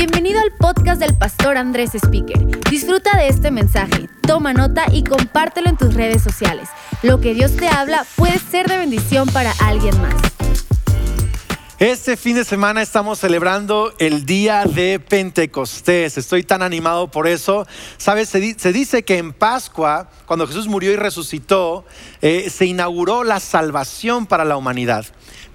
Bienvenido al podcast del pastor Andrés Speaker. Disfruta de este mensaje, toma nota y compártelo en tus redes sociales. Lo que Dios te habla puede ser de bendición para alguien más. Este fin de semana estamos celebrando el día de Pentecostés. Estoy tan animado por eso. Sabes, se, dice que en Pascua, cuando Jesús murió y resucitó, eh, se inauguró la salvación para la humanidad.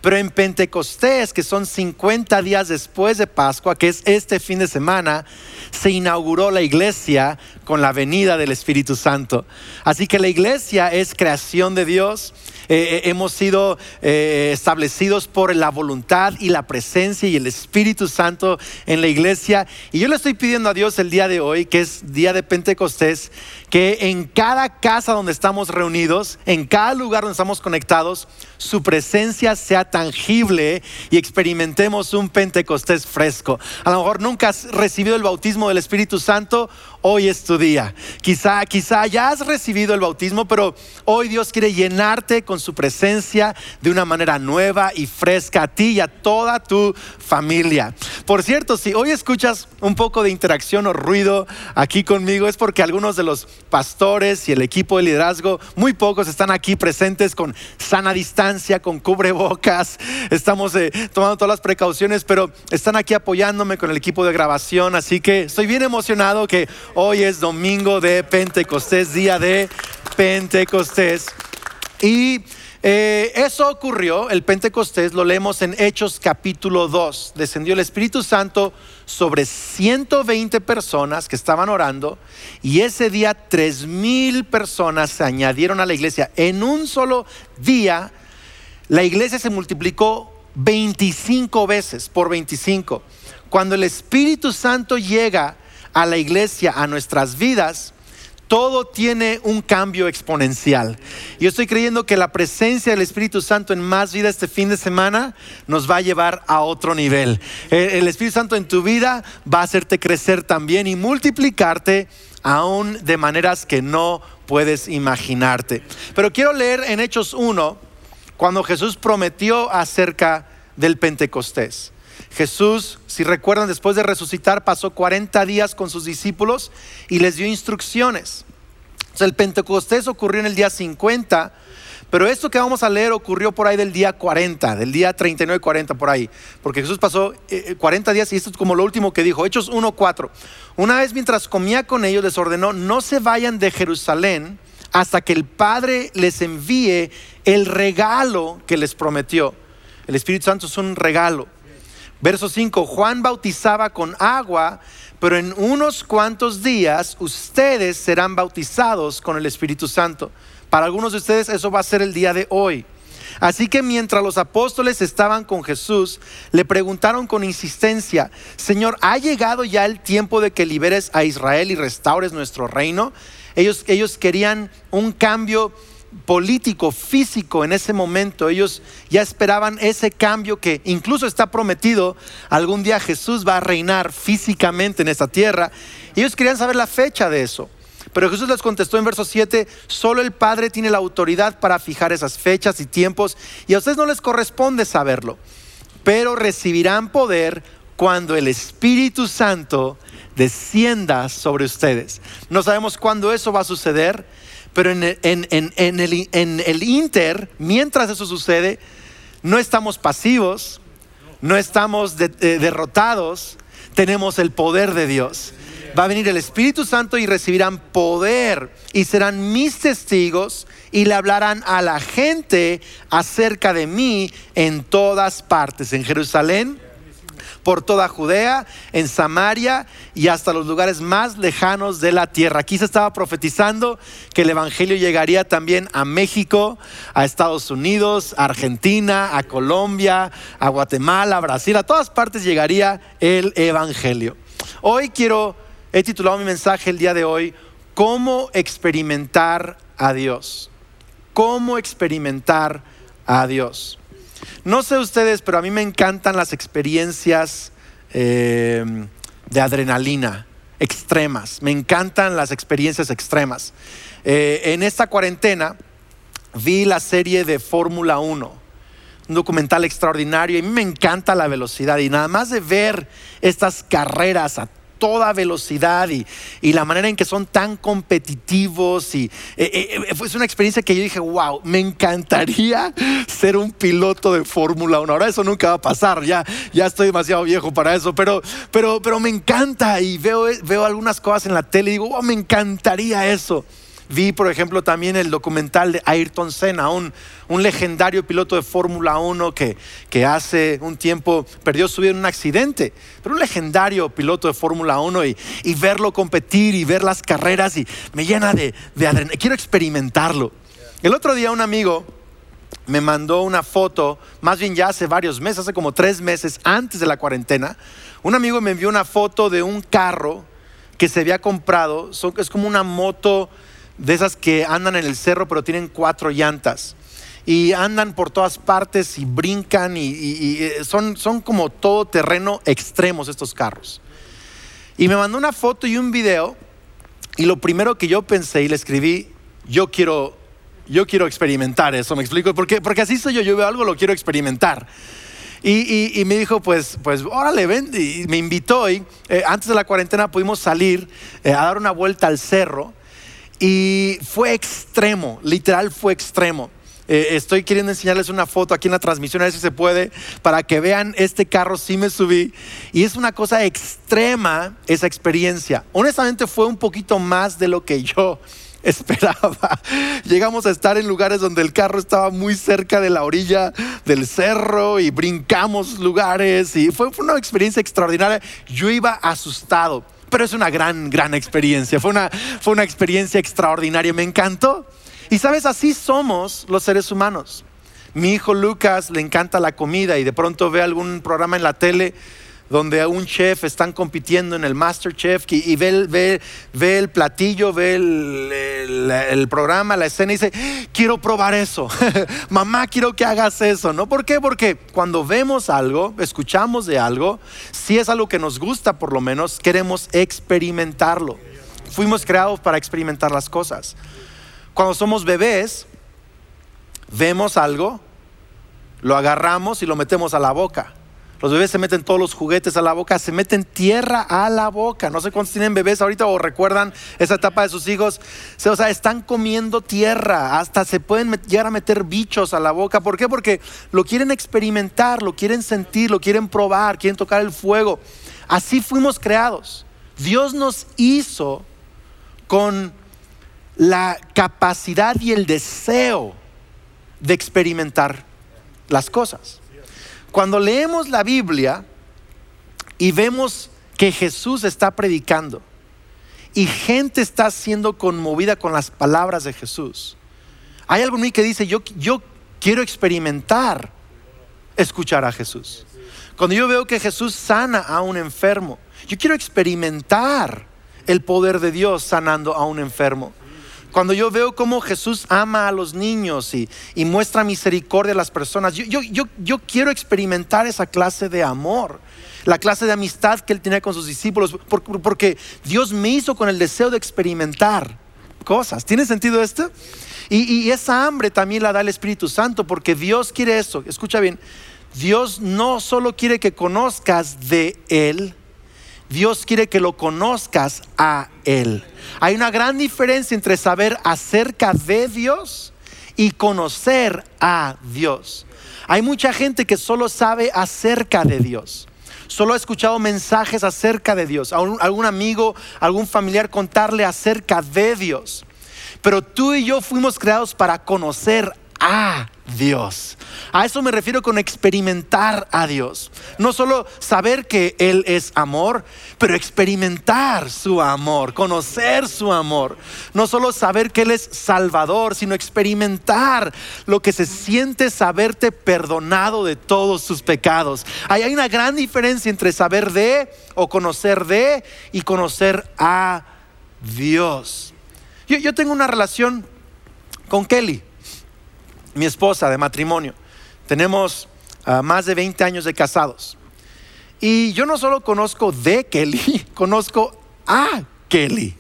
Pero en Pentecostés, que son 50 días después de Pascua, que es este fin de semana, se inauguró la iglesia con la venida del Espíritu Santo. Así que la iglesia es creación de Dios. Eh, eh, hemos sido eh, establecidos por la voluntad y la presencia y el Espíritu Santo en la iglesia. Y yo le estoy pidiendo a Dios el día de hoy, que es día de Pentecostés, que en cada casa donde estamos reunidos, en cada lugar donde estamos conectados, su presencia sea tangible y experimentemos un Pentecostés fresco. A lo mejor nunca has recibido el bautismo del Espíritu Santo, hoy es tu día. Quizá, quizá ya has recibido el bautismo, pero hoy Dios quiere llenarte con su presencia de una manera nueva y fresca a ti y a toda tu familia. Por cierto, si hoy escuchas un poco de interacción o ruido aquí conmigo, es porque algunos de los pastores y el equipo de liderazgo, muy pocos están aquí presentes con sana distancia, con cubrebocas. Estamos eh, tomando todas las precauciones, pero están aquí apoyándome con el equipo de grabación. Así que estoy bien emocionado que hoy es domingo de Pentecostés, día de Pentecostés. Y eh, eso ocurrió, el Pentecostés, lo leemos en Hechos capítulo 2. Descendió el Espíritu Santo sobre 120 personas que estaban orando y ese día 3 mil personas se añadieron a la iglesia. En un solo día, la iglesia se multiplicó 25 veces por 25. Cuando el Espíritu Santo llega a la iglesia, a nuestras vidas, todo tiene un cambio exponencial. Yo estoy creyendo que la presencia del Espíritu Santo en más vida este fin de semana nos va a llevar a otro nivel. El Espíritu Santo en tu vida va a hacerte crecer también y multiplicarte aún de maneras que no puedes imaginarte. Pero quiero leer en Hechos 1, cuando Jesús prometió acerca del Pentecostés. Jesús, si recuerdan, después de resucitar, pasó 40 días con sus discípulos y les dio instrucciones. el Pentecostés ocurrió en el día 50, pero esto que vamos a leer ocurrió por ahí del día 40, del día 39, 40 por ahí, porque Jesús pasó 40 eh, días y esto es como lo último que dijo, Hechos 1, 4. Una vez mientras comía con ellos les ordenó, no se vayan de Jerusalén hasta que el Padre les envíe el regalo que les prometió. El Espíritu Santo es un regalo. Verso 5, Juan bautizaba con agua, pero en unos cuantos días ustedes serán bautizados con el Espíritu Santo. Para algunos de ustedes eso va a ser el día de hoy. Así que mientras los apóstoles estaban con Jesús, le preguntaron con insistencia, Señor, ¿ha llegado ya el tiempo de que liberes a Israel y restaures nuestro reino? Ellos, ellos querían un cambio político, físico en ese momento. Ellos ya esperaban ese cambio que incluso está prometido. Algún día Jesús va a reinar físicamente en esta tierra. Ellos querían saber la fecha de eso. Pero Jesús les contestó en verso 7, solo el Padre tiene la autoridad para fijar esas fechas y tiempos y a ustedes no les corresponde saberlo. Pero recibirán poder cuando el Espíritu Santo descienda sobre ustedes. No sabemos cuándo eso va a suceder pero en el, inter, mientras eso sucede, no estamos pasivos, no estamos derrotados, tenemos el poder de Dios. Va a venir el Espíritu Santo y recibirán poder y serán mis testigos y le hablarán a la gente acerca de mí en todas partes, en Jerusalén, por toda Judea, en Samaria y hasta los lugares más lejanos de la tierra. Aquí se estaba profetizando que el Evangelio llegaría también a México, a Estados Unidos, a Argentina, a Colombia, a Guatemala, a Brasil, a todas partes llegaría el Evangelio. Hoy quiero, he titulado mi mensaje el día de hoy, ¿cómo experimentar a Dios? ¿Cómo experimentar a Dios? No sé ustedes, pero a mí me encantan las experiencias eh, de adrenalina extremas. Me encantan las experiencias extremas. Eh, en esta cuarentena vi la serie de Fórmula 1. un documental extraordinario. Y a mí me encanta la velocidad y nada más de ver estas carreras toda velocidad y, la manera en que son tan competitivos. Y eh, eh, eh, fue una experiencia que yo dije, wow, me encantaría ser un piloto de Fórmula 1. Ahora eso nunca va a pasar, ya, ya estoy demasiado viejo para eso, pero, pero, pero me encanta y veo, veo algunas cosas en la tele y digo, wow, me encantaría eso. Vi, por ejemplo, también el documental de Ayrton Senna, un, legendario piloto de Fórmula 1 que, hace un tiempo perdió su vida en un accidente, pero un legendario piloto de Fórmula 1 y, verlo competir y ver las carreras y me llena de, de adrenalina. Quiero experimentarlo. El otro día un amigo me mandó una foto, más bien ya hace varios meses, hace como tres meses antes de la cuarentena, un amigo me envió una foto de un carro que se había comprado, es como una moto de esas que andan en el cerro pero tienen cuatro llantas y andan por todas partes y brincan y, eh, son, son como todo terreno extremos estos carros. Y me mandó una foto y un video y lo primero que yo pensé y le escribí, yo quiero, yo quiero experimentar eso, me explico, porque, porque así soy yo, yo veo algo, lo quiero experimentar. Y, me dijo, pues, pues, órale, ven, y me invitó y eh, antes de la cuarentena pudimos salir eh, a dar una vuelta al cerro y fue extremo, literal fue extremo. Eh, estoy queriendo enseñarles una foto aquí en la transmisión, a ver si se puede, para que vean este carro, sí me subí. Y es una cosa extrema esa experiencia. Honestamente fue un poquito más de lo que yo esperaba. Llegamos a estar en lugares donde el carro estaba muy cerca de la orilla del cerro y brincamos lugares y fue una experiencia extraordinaria. Yo iba asustado pero es una gran, gran experiencia. Fue una, fue una experiencia extraordinaria, me encantó. Y sabes, así somos los seres humanos. Mi hijo Lucas le encanta la comida y de pronto ve algún programa en la tele donde a un chef están compitiendo en el Master Chef y, ve, ve, ve, el platillo, ve el, programa, la escena y dice, quiero probar eso. Mamá, quiero que hagas eso. ¿No? ¿Por qué? Porque cuando vemos algo, escuchamos de algo, si es algo que nos gusta por lo menos, queremos experimentarlo. Fuimos creados para experimentar las cosas. Cuando somos bebés, vemos algo, lo agarramos y lo metemos a la boca los bebés se meten todos los juguetes a la boca, se meten tierra a la boca. No sé cuántos tienen bebés ahorita o recuerdan esa etapa de sus hijos. O sea, están comiendo tierra, hasta se pueden llegar a meter bichos a la boca. ¿Por qué? Porque lo quieren experimentar, lo quieren sentir, lo quieren probar, quieren tocar el fuego. Así fuimos creados. Dios nos hizo con la capacidad y el deseo de experimentar las cosas. Cuando leemos la Biblia y vemos que Jesús está predicando y gente está siendo conmovida con las palabras de Jesús, hay algo en mí que dice, yo, yo quiero experimentar escuchar a Jesús. Cuando yo veo que Jesús sana a un enfermo, yo quiero experimentar el poder de Dios sanando a un enfermo. Cuando yo veo cómo Jesús ama a los niños y, muestra misericordia a las personas, yo, yo, quiero experimentar esa clase de amor, la clase de amistad que Él tenía con sus discípulos, porque Dios me hizo con el deseo de experimentar cosas. ¿Tiene sentido esto? Y, y esa hambre también la da el Espíritu Santo, porque Dios quiere eso. Escucha bien, Dios no solo quiere que conozcas de Él, Dios quiere que lo conozcas a Él. Hay una gran diferencia entre saber acerca de Dios y conocer a Dios. Hay mucha gente que solo sabe acerca de Dios. Solo ha escuchado mensajes acerca de Dios. algún amigo, algún familiar contarle acerca de Dios. Pero tú y yo fuimos creados para conocer a Dios. A eso me refiero con experimentar a Dios. No solo saber que Él es amor, pero experimentar su amor, conocer su amor. No solo saber que Él es salvador, sino experimentar lo que se siente saberte perdonado de todos tus pecados. Ahí hay una gran diferencia entre saber de o conocer de y conocer a Dios. Yo tengo una relación con Kelly mi esposa de matrimonio. Tenemos ah, más de 20 años de casados. Y yo no solo conozco de Kelly, conozco a Kelly.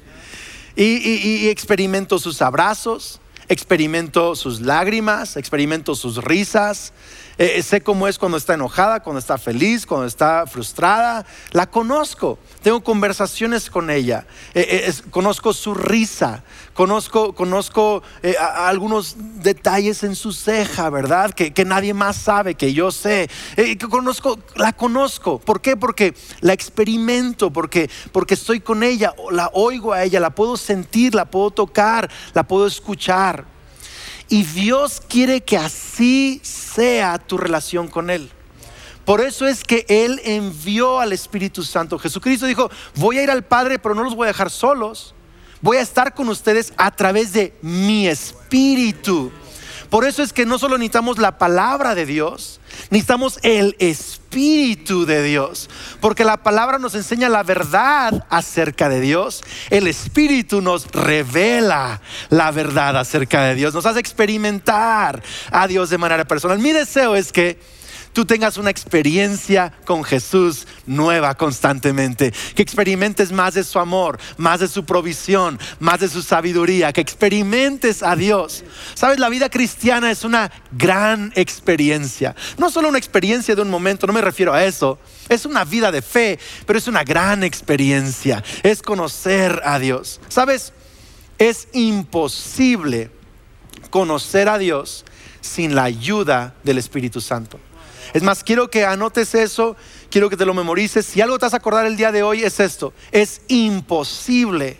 Y, experimento sus abrazos, experimento sus lágrimas, experimento sus risas, Eh, sé cómo es cuando está enojada, cuando está feliz, cuando está frustrada. La conozco. Tengo conversaciones con ella. Eh, conozco su risa. Conozco, conozco algunos detalles en su ceja, ¿verdad? Que, que nadie más sabe, que yo sé. conozco, la conozco. ¿Por qué? Porque la experimento, porque, porque estoy con ella, la oigo a ella, la puedo sentir, la puedo tocar, la puedo escuchar. Y Dios quiere que así sea tu relación con Él. Por eso es que Él envió al Espíritu Santo. Jesucristo dijo, voy a ir al Padre, pero no los voy a dejar solos. Voy a estar con ustedes a través de mi Espíritu. Por eso es que no solo necesitamos la palabra de Dios, necesitamos el Espíritu de Dios. Porque la palabra nos enseña la verdad acerca de Dios. El Espíritu nos revela la verdad acerca de Dios. Nos hace experimentar a Dios de manera personal. Mi deseo es que tú tengas una experiencia con Jesús nueva constantemente, que experimentes más de su amor, más de su provisión, más de su sabiduría, que experimentes a Dios. Sabes, la vida cristiana es una gran experiencia, no solo una experiencia de un momento, no me refiero a eso, es una vida de fe, pero es una gran experiencia, es conocer a Dios. Sabes, es imposible conocer a Dios sin la ayuda del Espíritu Santo. Es más, quiero que anotes eso, quiero que te lo memorices. Si algo te vas a acordar el día de hoy es esto. Es imposible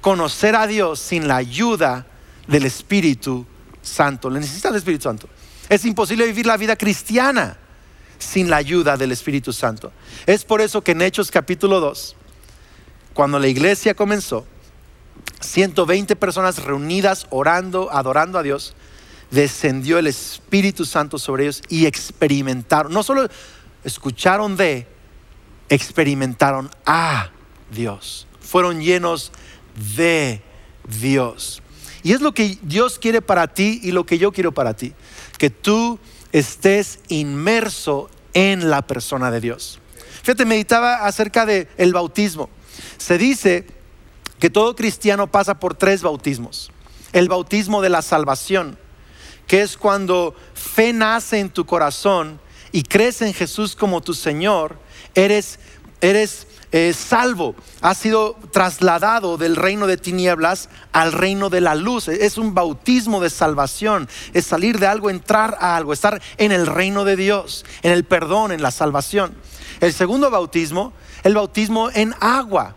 conocer a Dios sin la ayuda del Espíritu Santo. Le necesitas el Espíritu Santo. Es imposible vivir la vida cristiana sin la ayuda del Espíritu Santo. Es por eso que en Hechos capítulo 2, cuando la iglesia comenzó, 120 personas reunidas orando, adorando a Dios, descendió el Espíritu Santo sobre ellos y experimentaron, no solo escucharon de, experimentaron a Dios. Fueron llenos de Dios. Y es lo que Dios quiere para ti y lo que yo quiero para ti. Que tú estés inmerso en la persona de Dios. Fíjate, meditaba acerca del el bautismo. Se dice que todo cristiano pasa por tres bautismos. El bautismo de la salvación, que es cuando fe nace en tu corazón y crees en Jesús como tu Señor, eres, eres eh, salvo, has sido trasladado del reino de tinieblas al reino de la luz. Es un bautismo de salvación, es salir de algo, entrar a algo, estar en el reino de Dios, en el perdón, en la salvación. El segundo bautismo, el bautismo en agua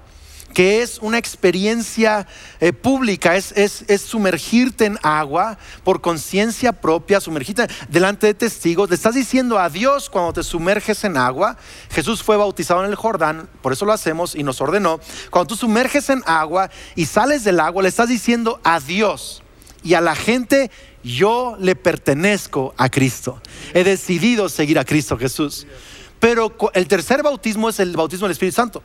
que es una experiencia eh, pública, es, sumergirte en agua por conciencia propia, sumergirte delante de testigos. Le estás diciendo a Dios cuando te sumerges en agua. Jesús fue bautizado en el Jordán, por eso lo hacemos y nos ordenó. Cuando tú sumerges en agua y sales del agua, le estás diciendo a Dios y a la gente, yo le pertenezco a Cristo. He decidido seguir a Cristo Jesús. Pero el tercer bautismo es el bautismo del Espíritu Santo.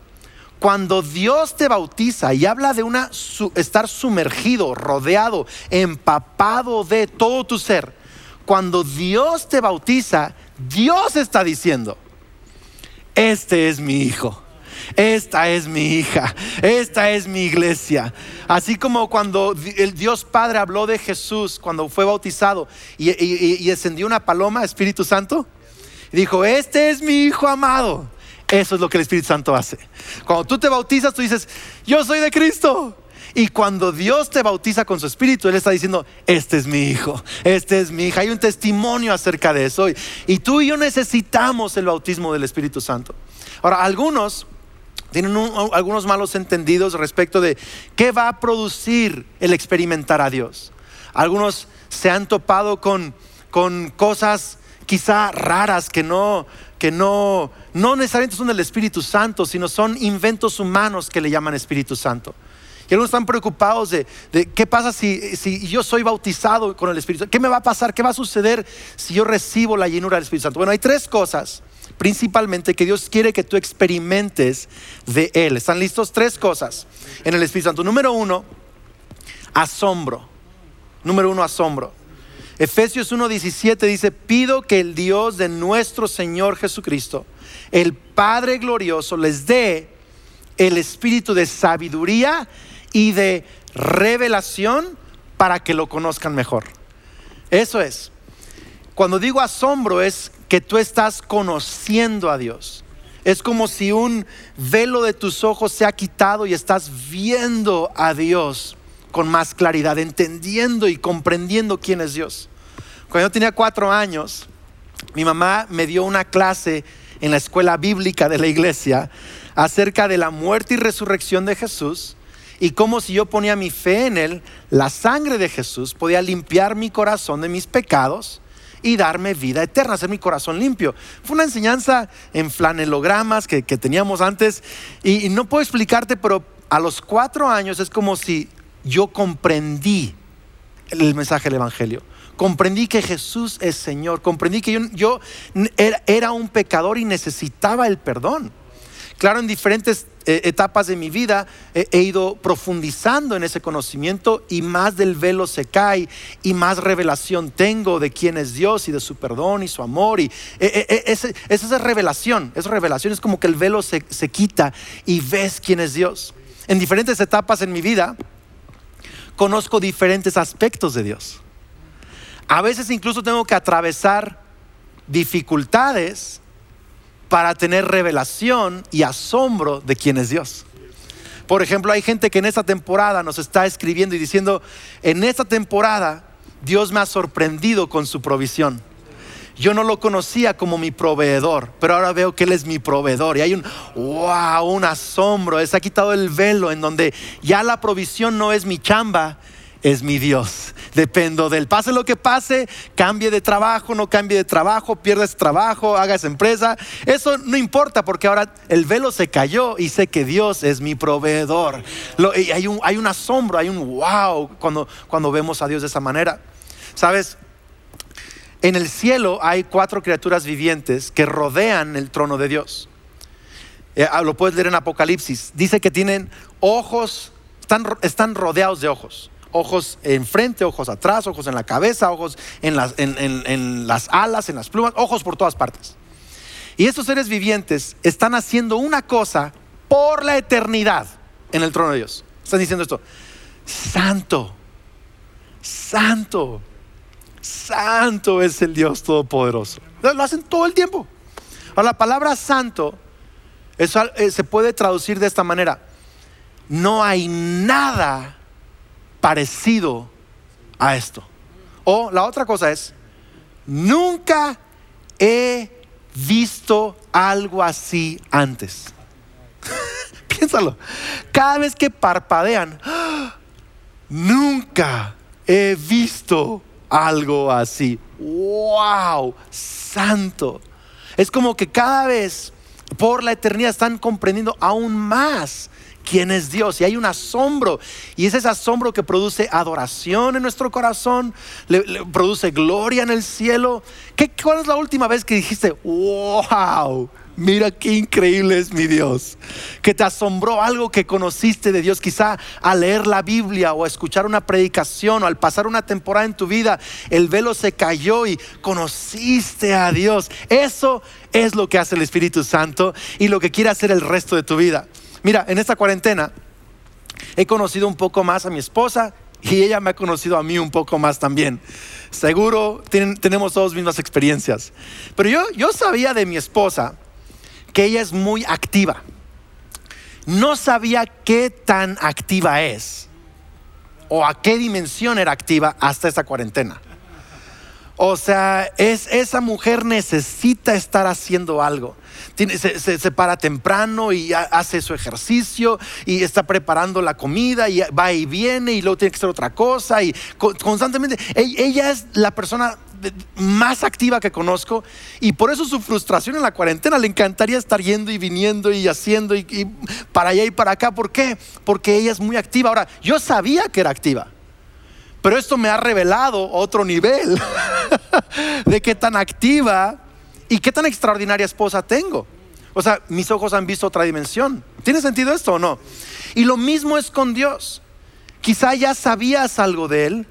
Cuando Dios te bautiza y habla de una estar sumergido, rodeado, empapado de todo tu ser, cuando Dios te bautiza, Dios está diciendo, este es mi hijo. Esta es mi hija, esta es mi iglesia. Así como cuando el Dios Padre habló de Jesús cuando fue bautizado y, y descendió una paloma, Espíritu Santo, dijo, este es mi hijo amado eso es lo que el Espíritu Santo hace. Cuando tú te bautizas, tú dices, yo soy de Cristo. Y cuando Dios te bautiza con su Espíritu, Él está diciendo, este es mi hijo, este es mi hija. Hay un testimonio acerca de eso. Y tú y yo necesitamos el bautismo del Espíritu Santo. Ahora, algunos tienen algunos malos entendidos respecto de qué va a producir el experimentar a Dios. Algunos se han topado con, con cosas quizá raras que no, que no, no necesariamente son del Espíritu Santo, sino son inventos humanos que le llaman Espíritu Santo. Y algunos están preocupados de, qué pasa si, si, yo soy bautizado con el Espíritu Santo. ¿Qué me va a pasar? ¿Qué va a suceder si yo recibo la llenura del Espíritu Santo? Bueno, hay tres cosas principalmente que Dios quiere que tú experimentes de Él. ¿Están listos? Tres cosas en el Espíritu Santo. Número uno, asombro. Número uno, asombro. Efesios 1:17 dice, pido que el Dios de nuestro Señor Jesucristo, el Padre glorioso, les dé el espíritu de sabiduría y de revelación para que lo conozcan mejor. Eso es. Cuando digo asombro es que tú estás conociendo a Dios. Es como si un velo de tus ojos se ha quitado y estás viendo a Dios con más claridad, entendiendo y comprendiendo quién es Dios. Cuando yo tenía cuatro años, mi mamá me dio una clase en la escuela bíblica de la iglesia acerca de la muerte y resurrección de Jesús y cómo si yo ponía mi fe en Él, la sangre de Jesús podía limpiar mi corazón de mis pecados y darme vida eterna, hacer mi corazón limpio. Fue una enseñanza en flanelogramas que, teníamos antes y no puedo explicarte, pero a los cuatro años es como si yo comprendí el mensaje del Evangelio. Comprendí que Jesús es Señor. Comprendí que yo, era, un pecador y necesitaba el perdón. Claro, en diferentes eh, etapas de mi vida he ido profundizando en ese conocimiento y más del velo se cae y más revelación tengo de quién es Dios y de su perdón y su amor. Y eh, eh, esa es revelación, esa revelación es como que el velo se, se quita y ves quién es Dios. En diferentes etapas en mi vida conozco diferentes aspectos de Dios. A veces incluso tengo que atravesar dificultades para tener revelación y asombro de quién es Dios. Por ejemplo, hay gente que en esta temporada nos está escribiendo y diciendo, en esta temporada Dios me ha sorprendido con su provisión. Yo no lo conocía como mi proveedor, pero ahora veo que Él es mi proveedor. Y hay un, wow, un asombro. Se ha quitado el velo en donde ya la provisión no es mi chamba, es mi Dios. Dependo del Pase lo que pase, cambie de trabajo, no cambie de trabajo, pierdes trabajo, hagas empresa. Eso no importa porque ahora el velo se cayó y sé que Dios es mi proveedor. hay, un, hay un asombro, hay un wow cuando, vemos a Dios de esa manera. ¿Sabes? En el cielo hay cuatro criaturas vivientes que rodean el trono de Dios. Eh, ah, lo puedes leer en Apocalipsis. Dice que tienen ojos, están rodeados de ojos ojos enfrente, ojos atrás, ojos en la cabeza, ojos en las, en, las alas, en las plumas, ojos por todas partes. Y estos seres vivientes están haciendo una cosa por la eternidad en el trono de Dios. Están diciendo esto, santo, santo, santo es el Dios Todopoderoso. Lo hacen todo el tiempo. Ahora, la palabra santo eh, se puede traducir de esta manera. No hay nada parecido a esto. O la otra cosa es, nunca he visto algo así antes. Piénsalo. Cada vez que parpadean, nunca he visto algo así. ¡Wow! Santo. Es como que cada vez por la eternidad están comprendiendo aún más quién es Dios. Y hay un asombro. Y es ese asombro que produce adoración en nuestro corazón, le, produce gloria en el cielo. ¿Qué, ¿Cuál es la última vez que dijiste, wow? Mira qué increíble es mi Dios. Que te asombró algo que conociste de Dios, quizá al leer la Biblia o a escuchar una predicación o al pasar una temporada en tu vida, el velo se cayó y conociste a Dios. Eso es lo que hace el Espíritu Santo y lo que quiere hacer el resto de tu vida. Mira, en esta cuarentena he conocido un poco más a mi esposa y ella me ha conocido a mí un poco más también. Seguro tenemos todas mismas experiencias. Pero yo, yo sabía de mi esposa que ella es muy activa. No sabía qué tan activa es o a qué dimensión era activa hasta esta cuarentena. O sea, es, esa mujer necesita estar haciendo algo. se, para temprano y hace su ejercicio y está preparando la comida y va y viene y luego tiene que hacer otra cosa y constantemente. Ella es la persona más activa que conozco y por eso su frustración en la cuarentena le encantaría estar yendo y viniendo y haciendo y para allá y para acá. ¿Por qué? Porque ella es muy activa. Ahora, yo sabía que era activa. Pero esto me ha revelado otro nivel de qué tan activa y qué tan extraordinaria esposa tengo. O sea, mis ojos han visto otra dimensión. ¿Tiene sentido esto o no? Y lo mismo es con Dios. Quizá ya sabías algo de Él,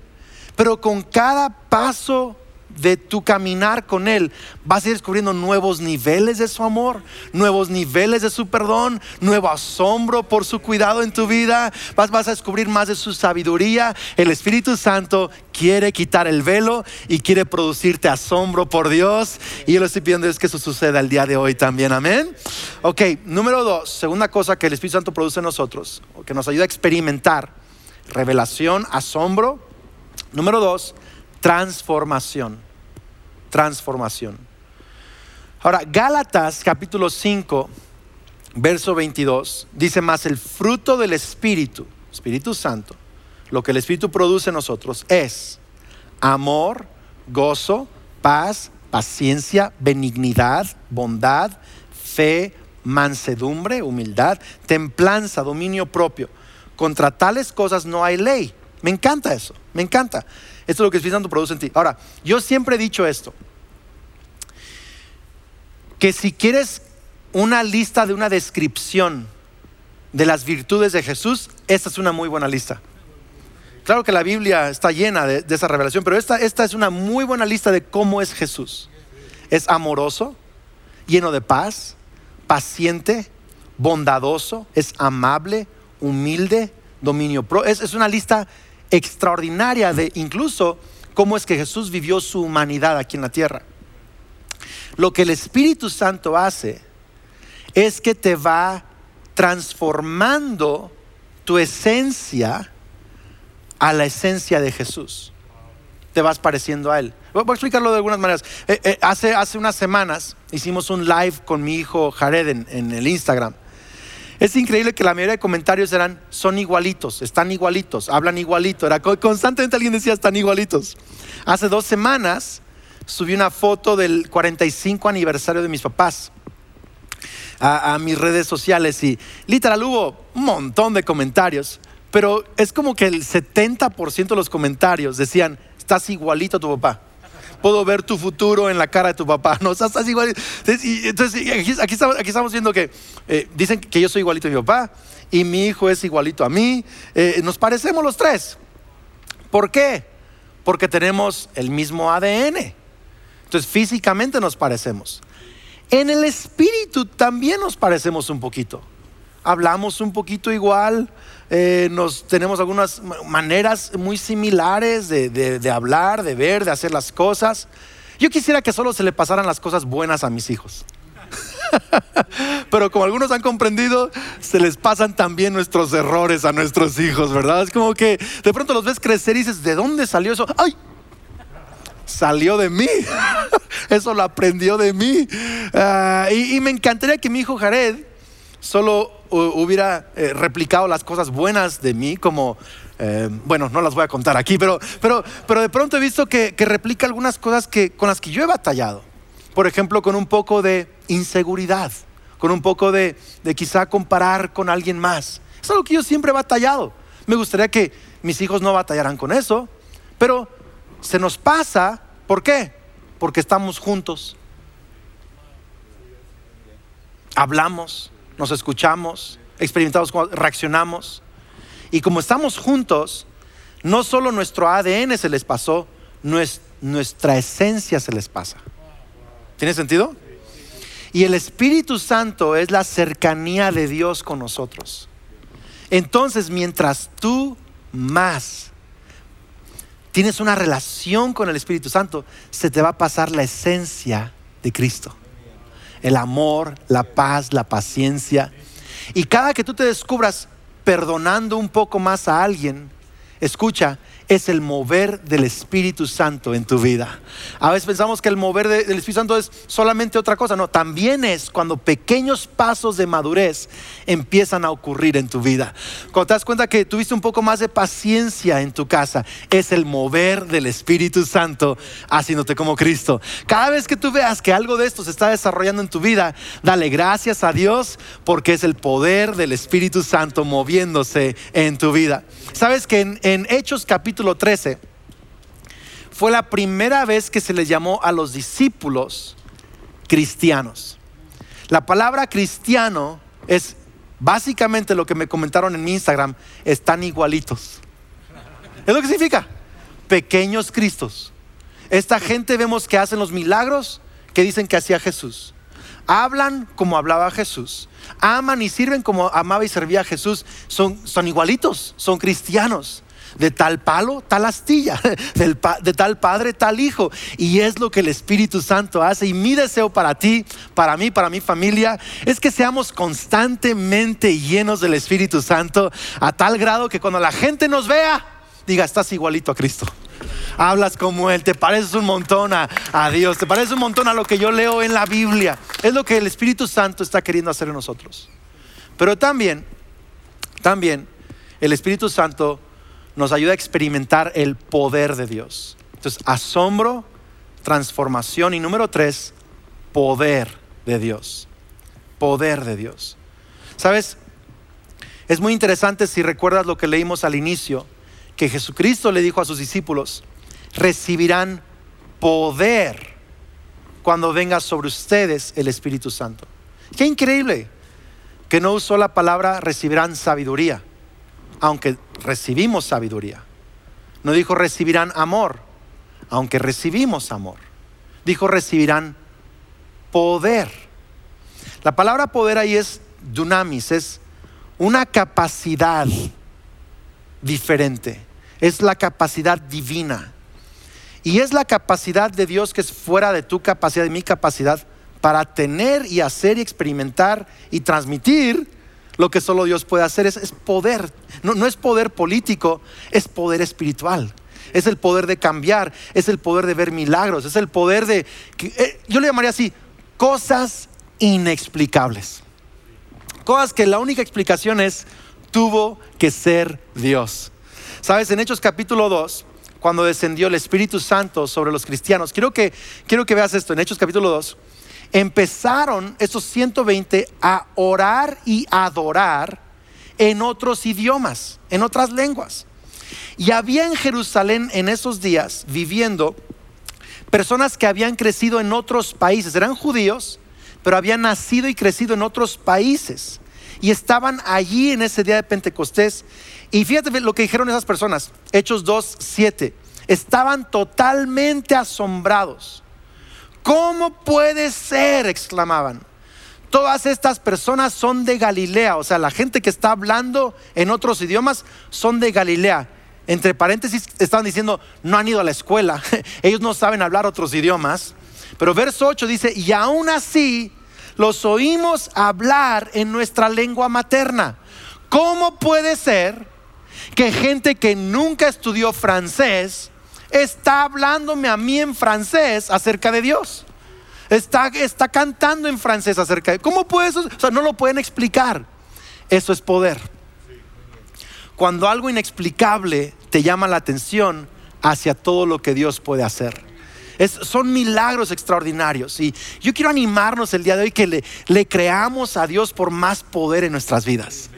pero con cada paso de tu caminar con Él, vas a ir descubriendo nuevos niveles de su amor, nuevos niveles de su perdón, nuevo asombro por su cuidado en tu vida, vas, vas a descubrir más de su sabiduría. El Espíritu Santo quiere quitar el velo y quiere producirte asombro por Dios. Y yo le estoy pidiendo es que eso suceda el día de hoy también, amén. Ok, número dos, segunda cosa que el Espíritu Santo produce en nosotros, que nos ayuda a experimentar, revelación, asombro. Número dos, transformación. Transformación. Ahora, Gálatas capítulo 5, verso 22, dice más, el fruto del Espíritu, Espíritu Santo, lo que el Espíritu produce en nosotros es amor, gozo, paz, paciencia, benignidad, bondad, fe, mansedumbre, humildad, templanza, dominio propio. Contra tales cosas no hay ley. Me encanta eso, me encanta. Esto es lo que el Espíritu Santo produce en ti. Ahora, yo siempre he dicho esto, que si quieres una lista de una descripción de las virtudes de Jesús, esta es una muy buena lista. Claro que la Biblia está llena de, esa revelación, pero esta, esta es una muy buena lista de cómo es Jesús. Es amoroso, lleno de paz, paciente, bondadoso, es amable, humilde, dominio pro. Es, es una lista extraordinaria de incluso cómo es que Jesús vivió su humanidad aquí en la tierra. Lo que el Espíritu Santo hace es que te va transformando tu esencia a la esencia de Jesús. Te vas pareciendo a Él. Voy a explicarlo de algunas maneras. Eh, eh, hace, hace unas semanas hicimos un live con mi hijo Jared en el Instagram. Es increíble que la mayoría de comentarios eran, son igualitos, están igualitos, hablan igualito. Era constantemente alguien decía, están igualitos. Hace dos semanas subí una foto del 45 aniversario de mis papás a, mis redes sociales y literal hubo un montón de comentarios, pero es como que el 70% de los comentarios decían, estás igualito a tu papá puedo ver tu futuro en la cara de tu papá. No, estás igual. Entonces, aquí, estamos, viendo que eh, dicen que yo soy igualito a mi papá y mi hijo es igualito a mí. Eh, nos parecemos los tres. ¿Por qué? Porque tenemos el mismo ADN. Entonces, físicamente nos parecemos. En el espíritu también nos parecemos un poquito. Hablamos un poquito igual, eh, nos, tenemos algunas maneras muy similares de, hablar, de ver, de hacer las cosas. Yo quisiera que solo se le pasaran las cosas buenas a mis hijos. Pero como algunos han comprendido, se les pasan también nuestros errores a nuestros hijos, ¿verdad? Es como que de pronto los ves crecer y dices, ¿de dónde salió eso? ¡Ay! Salió de mí. Eso lo aprendió de mí. Ah, y, y me encantaría que mi hijo Jared solo hubiera eh, replicado las cosas buenas de mí, como, eh, bueno, no las voy a contar aquí, pero, pero, pero de pronto he visto que, replica algunas cosas que, con las que yo he batallado. Por ejemplo, con un poco de inseguridad, con un poco de, de quizá comparar con alguien más. Es algo que yo siempre he batallado. Me gustaría que mis hijos no batallaran con eso, pero se nos pasa, ¿por qué? Porque estamos juntos. Hablamos, nos escuchamos, experimentamos cómo reaccionamos. Y como estamos juntos, no solo nuestro ADN se les pasó, nuestra esencia se les pasa. ¿Tiene sentido? Y el Espíritu Santo es la cercanía de Dios con nosotros. Entonces, mientras tú más tienes una relación con el Espíritu Santo, se te va a pasar la esencia de Cristo el amor, la paz, la paciencia. Y cada que tú te descubras perdonando un poco más a alguien, escucha, es el mover del Espíritu Santo en tu vida. A veces pensamos que el mover del Espíritu Santo es solamente otra cosa, no, también es cuando pequeños pasos de madurez empiezan a ocurrir en tu vida. Cuando te das cuenta que tuviste un poco más de paciencia en tu casa, es el mover del Espíritu Santo haciéndote como Cristo. Cada vez que tú veas que algo de esto se está desarrollando en tu vida, dale gracias a Dios porque es el poder del Espíritu Santo moviéndose en tu vida. Sabes que en, en Hechos capítulo capítulo 13, fue la primera vez que se les llamó a los discípulos cristianos. La palabra cristiano es básicamente lo que me comentaron en mi Instagram, están igualitos. Es lo que significa, pequeños cristos. Esta gente vemos que hacen los milagros que dicen que hacía Jesús. Hablan como hablaba Jesús. Aman y sirven como amaba y servía Jesús. Son, son igualitos, son cristianos de tal palo, tal astilla, de tal padre, tal hijo. Y es lo que el Espíritu Santo hace. Y mi deseo para ti, para mí, para mi familia, es que seamos constantemente llenos del Espíritu Santo a tal grado que cuando la gente nos vea, diga, estás igualito a Cristo. Hablas como Él, te pareces un montón a, a Dios, te pareces un montón a lo que yo leo en la Biblia. Es lo que el Espíritu Santo está queriendo hacer en nosotros. Pero también, también, el Espíritu Santo nos ayuda a experimentar el poder de Dios. Entonces, asombro, transformación y número tres, poder de Dios. Poder de Dios. ¿Sabes? Es muy interesante si recuerdas lo que leímos al inicio, que Jesucristo le dijo a sus discípulos, recibirán poder cuando venga sobre ustedes el Espíritu Santo. Qué increíble que no usó la palabra recibirán sabiduría aunque recibimos sabiduría. No dijo recibirán amor, aunque recibimos amor. Dijo recibirán poder. La palabra poder ahí es dunamis, es una capacidad diferente, es la capacidad divina. Y es la capacidad de Dios que es fuera de tu capacidad, de mi capacidad, para tener y hacer y experimentar y transmitir lo que solo Dios puede hacer es, poder. No, es poder político, es poder espiritual. Es el poder de cambiar, es el poder de ver milagros, es el poder de, eh, yo le llamaría así, cosas inexplicables. Cosas que la única explicación es, tuvo que ser Dios. Sabes, en Hechos capítulo 2, cuando descendió el Espíritu Santo sobre los cristianos, quiero que, quiero que veas esto, en Hechos capítulo 2, empezaron estos 120 a orar y adorar en otros idiomas, en otras lenguas. Y había en Jerusalén en esos días viviendo personas que habían crecido en otros países, eran judíos, pero habían nacido y crecido en otros países. Y estaban allí en ese día de Pentecostés. Y fíjate lo que dijeron esas personas, Hechos 2, 7. Estaban totalmente asombrados ¿Cómo puede ser? exclamaban. Todas estas personas son de Galilea, o sea, la gente que está hablando en otros idiomas son de Galilea. Entre paréntesis, estaban diciendo, no han ido a la escuela, ellos no saben hablar otros idiomas. Pero verso 8 dice, y aún así los oímos hablar en nuestra lengua materna. ¿Cómo puede ser que gente que nunca estudió francés está hablándome a mí en francés acerca de Dios. Está, está cantando en francés acerca de... ¿Cómo puede eso? O sea, no lo pueden explicar. Eso es poder. Cuando algo inexplicable te llama la atención hacia todo lo que Dios puede hacer. son milagros extraordinarios. Y yo quiero animarnos el día de hoy que le, le creamos a Dios por más poder en nuestras vidas.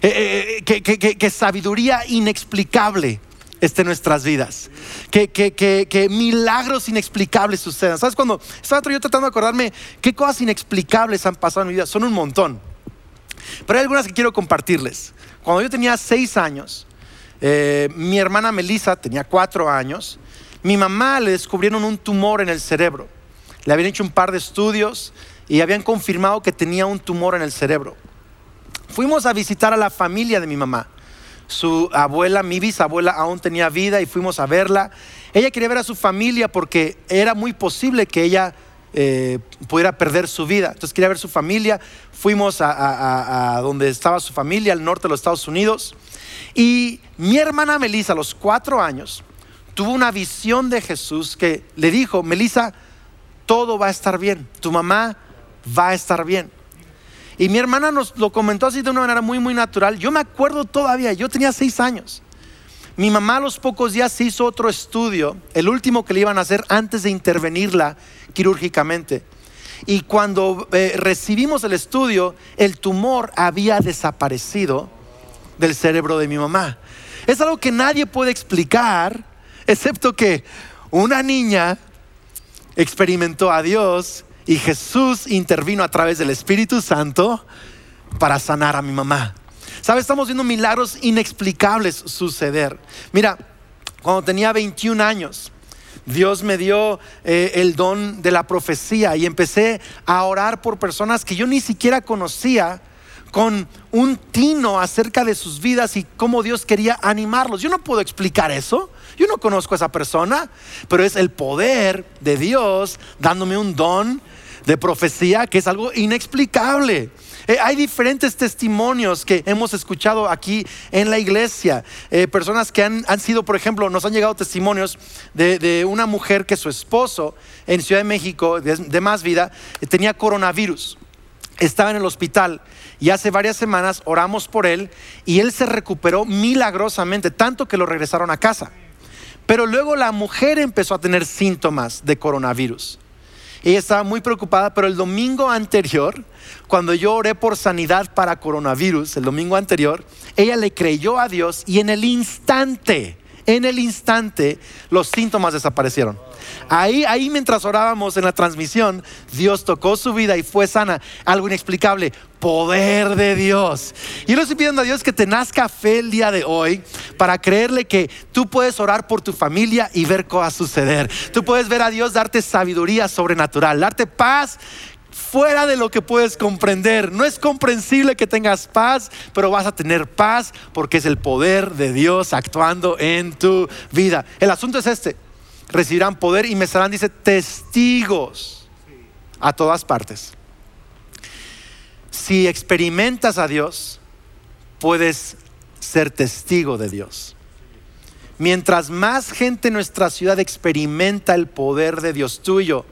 Eh, eh, eh, que sabiduría inexplicable esté en nuestras vidas. Que, que, milagros inexplicables sucedan. ¿Sabes? Cuando estaba yo tratando de acordarme qué cosas inexplicables han pasado en mi vida, son un montón. Pero hay algunas que quiero compartirles. Cuando yo tenía seis años, eh, mi hermana Melissa tenía cuatro años, mi mamá le descubrieron un tumor en el cerebro. Le habían hecho un par de estudios y habían confirmado que tenía un tumor en el cerebro. Fuimos a visitar a la familia de mi mamá su abuela, mi bisabuela, aún tenía vida y fuimos a verla. Ella quería ver a su familia porque era muy posible que ella eh, pudiera perder su vida. Entonces quería ver su familia. Fuimos a, donde estaba su familia, al norte de los Estados Unidos. Y mi hermana Melissa, a los cuatro años, tuvo una visión de Jesús que le dijo, Melissa, todo va a estar bien, tu mamá va a estar bien. Y mi hermana nos lo comentó así de una manera muy, muy natural. Yo me acuerdo todavía, yo tenía seis años. Mi mamá a los pocos días hizo otro estudio, el último que le iban a hacer antes de intervenirla quirúrgicamente. Y cuando eh, recibimos el estudio, el tumor había desaparecido del cerebro de mi mamá. Es algo que nadie puede explicar, excepto que una niña experimentó a Dios y Jesús intervino a través del Espíritu Santo para sanar a mi mamá. ¿Sabes? Estamos viendo milagros inexplicables suceder. Mira, cuando tenía 21 años, Dios me dio eh, el don de la profecía y empecé a orar por personas que yo ni siquiera conocía con un tino acerca de sus vidas y cómo Dios quería animarlos. Yo no puedo explicar eso. Yo no conozco a esa persona, pero es el poder de Dios dándome un don de profecía que es algo inexplicable. Eh, hay diferentes testimonios que hemos escuchado aquí en la iglesia. Eh, personas que han, sido, por ejemplo, nos han llegado testimonios de, una mujer que su esposo en Ciudad de México, de más vida, eh, tenía coronavirus. Estaba en el hospital y hace varias semanas oramos por él y él se recuperó milagrosamente, tanto que lo regresaron a casa. Pero luego la mujer empezó a tener síntomas de coronavirus. Ella estaba muy preocupada, pero el domingo anterior, cuando yo oré por sanidad para coronavirus, el domingo anterior, ella le creyó a Dios y en el instante, en el instante, los síntomas desaparecieron. Ahí, ahí mientras orábamos en la transmisión, Dios tocó su vida y fue sana. Algo inexplicable, poder de Dios. Y yo le estoy pidiendo a Dios que te nazca fe el día de hoy para creerle que tú puedes orar por tu familia y ver a suceder. Tú puedes ver a Dios darte sabiduría sobrenatural, darte paz fuera de lo que puedes comprender. No es comprensible que tengas paz, pero vas a tener paz porque es el poder de Dios actuando en tu vida. El asunto es este recibirán poder y me serán, dice, testigos a todas partes. Si experimentas a Dios, puedes ser testigo de Dios. Mientras más gente en nuestra ciudad experimenta el poder de Dios tuyo,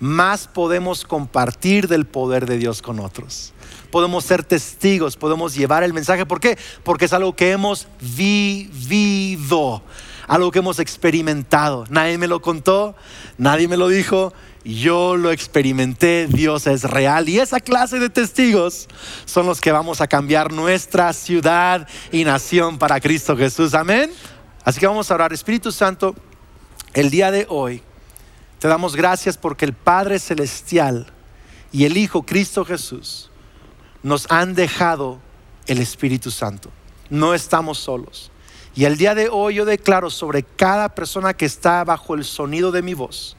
más podemos compartir del poder de Dios con otros. Podemos ser testigos, podemos llevar el mensaje. ¿Por qué? Porque es algo que hemos vivido algo que hemos experimentado. Nadie me lo contó, nadie me lo dijo, yo lo experimenté, Dios es real. Y esa clase de testigos son los que vamos a cambiar nuestra ciudad y nación para Cristo Jesús. Amén. Así que vamos a orar. Espíritu Santo, el día de hoy te damos gracias porque el Padre Celestial y el Hijo Cristo Jesús nos han dejado el Espíritu Santo. No estamos solos. Y el día de hoy yo declaro sobre cada persona que está bajo el sonido de mi voz,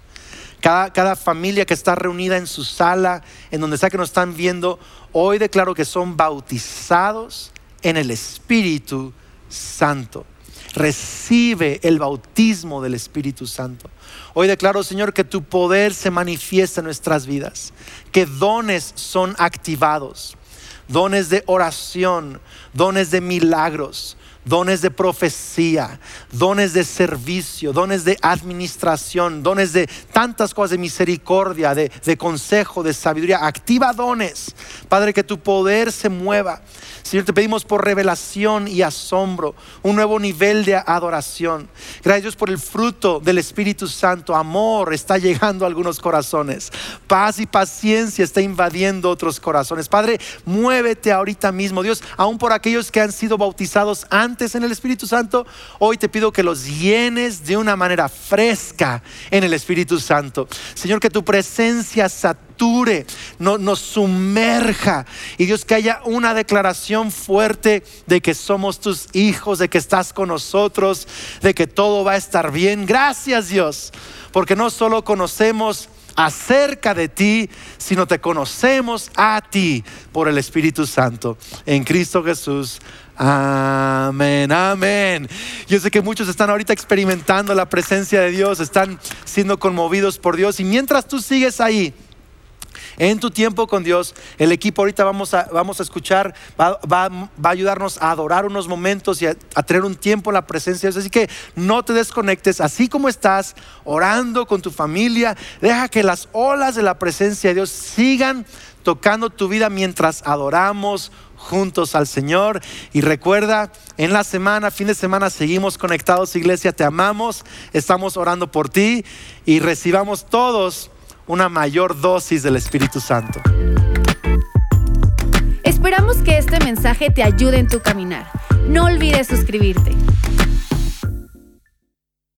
cada, cada, familia que está reunida en su sala, en donde sea que nos están viendo, hoy declaro que son bautizados en el Espíritu Santo. Recibe el bautismo del Espíritu Santo. Hoy declaro, Señor, que tu poder se manifiesta en nuestras vidas, que dones son activados, dones de oración, dones de milagros, dones de profecía, dones de servicio, dones de administración, dones de tantas cosas de misericordia, de, consejo, de sabiduría. Activa dones, Padre, que tu poder se mueva. Señor, te pedimos por revelación y asombro, un nuevo nivel de adoración. Gracias Dios por el fruto del Espíritu Santo. Amor está llegando a algunos corazones. Paz y paciencia está invadiendo otros corazones. Padre, muévete ahorita mismo, Dios, aún por aquellos que han sido bautizados antes en el Espíritu Santo. Hoy te pido que los llenes de una manera fresca en el Espíritu Santo. Señor, que tu presencia no, nos sumerja. Y Dios, que haya una declaración fuerte de que somos tus hijos, de que estás con nosotros, de que todo va a estar bien. Gracias Dios, porque no solo conocemos acerca de ti, sino te conocemos a ti por el Espíritu Santo. En Cristo Jesús. Amén, amén. Yo sé que muchos están ahorita experimentando la presencia de Dios, están siendo conmovidos por Dios y mientras tú sigues ahí, en tu tiempo con Dios, el equipo ahorita vamos a, vamos a escuchar, va, a ayudarnos a adorar unos momentos y a, tener un tiempo en la presencia de Dios. Así que no te desconectes, así como estás orando con tu familia, deja que las olas de la presencia de Dios sigan tocando tu vida mientras adoramos juntos al Señor. Y recuerda, en la semana, fin de semana, seguimos conectados, iglesia, te amamos, estamos orando por ti y recibamos todos una mayor dosis del Espíritu Santo. Esperamos que este mensaje te ayude en tu caminar. No olvides suscribirte.